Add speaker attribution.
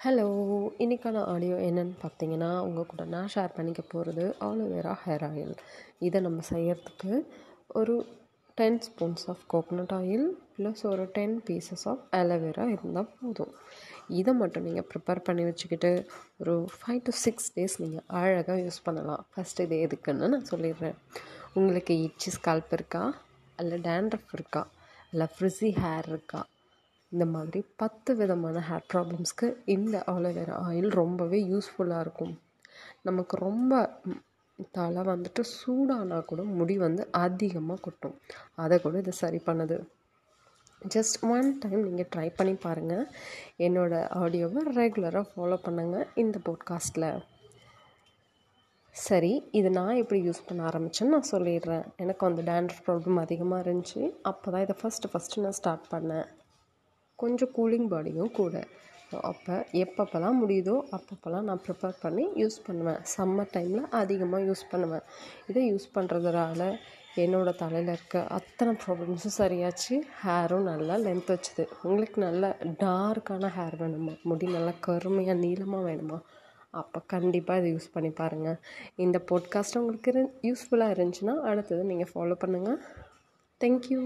Speaker 1: Hello இன்றைக்கான audio என்னென்னு பார்த்தீங்கன்னா உங்கள் கூட நான் ஷேர் பண்ணிக்க போகிறது ஆலோவேரா ஹேர் ஆயில் இதை நம்ம செய்கிறதுக்கு ஒரு ten spoons of coconut oil plus ஒரு ten pieces of aloe vera இருந்தால் போதும். இதை மட்டும் நீங்கள் ப்ரிப்பேர் பண்ணி வச்சுக்கிட்டு ஒரு ஃபைவ் டு சிக்ஸ் டேஸ் நீங்கள் அழகாக யூஸ் பண்ணலாம். ஃபஸ்ட்டு இது எதுக்குன்னு நான் சொல்லிடுறேன். உங்களுக்கு இச்சி ஸ்கல்ப் இருக்கா? இல்லை டேண்ட்ரஃப் இருக்கா? இல்லை ஃப்ரிஸி ஹேர் இருக்கா? இந்த மாதிரி பத்து விதமான ஹேர் ப்ராப்ளம்ஸ்க்கு இந்த ஆலோவேரா ஆயில் ரொம்பவே யூஸ்ஃபுல்லாக இருக்கும். நமக்கு ரொம்ப தலை வந்துட்டு சூடானா கூட முடி வந்து அதிகமாக கொட்டும். அதை கூட இது சரி பண்ணுது. ஜஸ்ட் ஒன் டைம் நீங்கள் ட்ரை பண்ணி பாருங்கள் என்னோடய ஆடியோவை ரெகுலராக ஃபாலோ பண்ணுங்கள் இந்த போட்காஸ்ட்டில் சரி இது நான் எப்படி யூஸ் பண்ண ஆரம்பித்தேன்னு நான் சொல்லிடுறேன். எனக்கு அந்த டேண்ட்ரஃப் ப்ராப்ளம் அதிகமாக இருந்துச்சு. அப்போ தான் இதை ஃபஸ்ட்டு ஃபஸ்ட்டு நான் ஸ்டார்ட் பண்ணேன். கொஞ்சம் கூலிங் பாடியும் கூட. அப்போ எப்பப்போலாம் முடியுதோ அப்பப்போலாம் நான் ப்ரிப்பேர் பண்ணி யூஸ் பண்ணுவேன். சம்மர் டைமில் அதிகமாக யூஸ் பண்ணுவேன். இதை யூஸ் பண்ணுறதுனால என்னோடய தலையில் இருக்க அத்தனை ப்ராப்ளம்ஸும் சரியாச்சு. ஹேரும் நல்லா லென்த் வச்சுது. உங்களுக்கு நல்ல டார்க்கான ஹேர் வேணுமா? முடி நல்லா கருமையாக நீளமாக வேணுமா? அப்போ கண்டிப்பாக இதை யூஸ் பண்ணி பாருங்கள் இந்த பாட்காஸ்ட் உங்களுக்கு யூஸ்ஃபுல்லாக இருந்துச்சுன்னா அடுத்தது நீங்கள் ஃபாலோ பண்ணுங்கள் தேங்க்யூ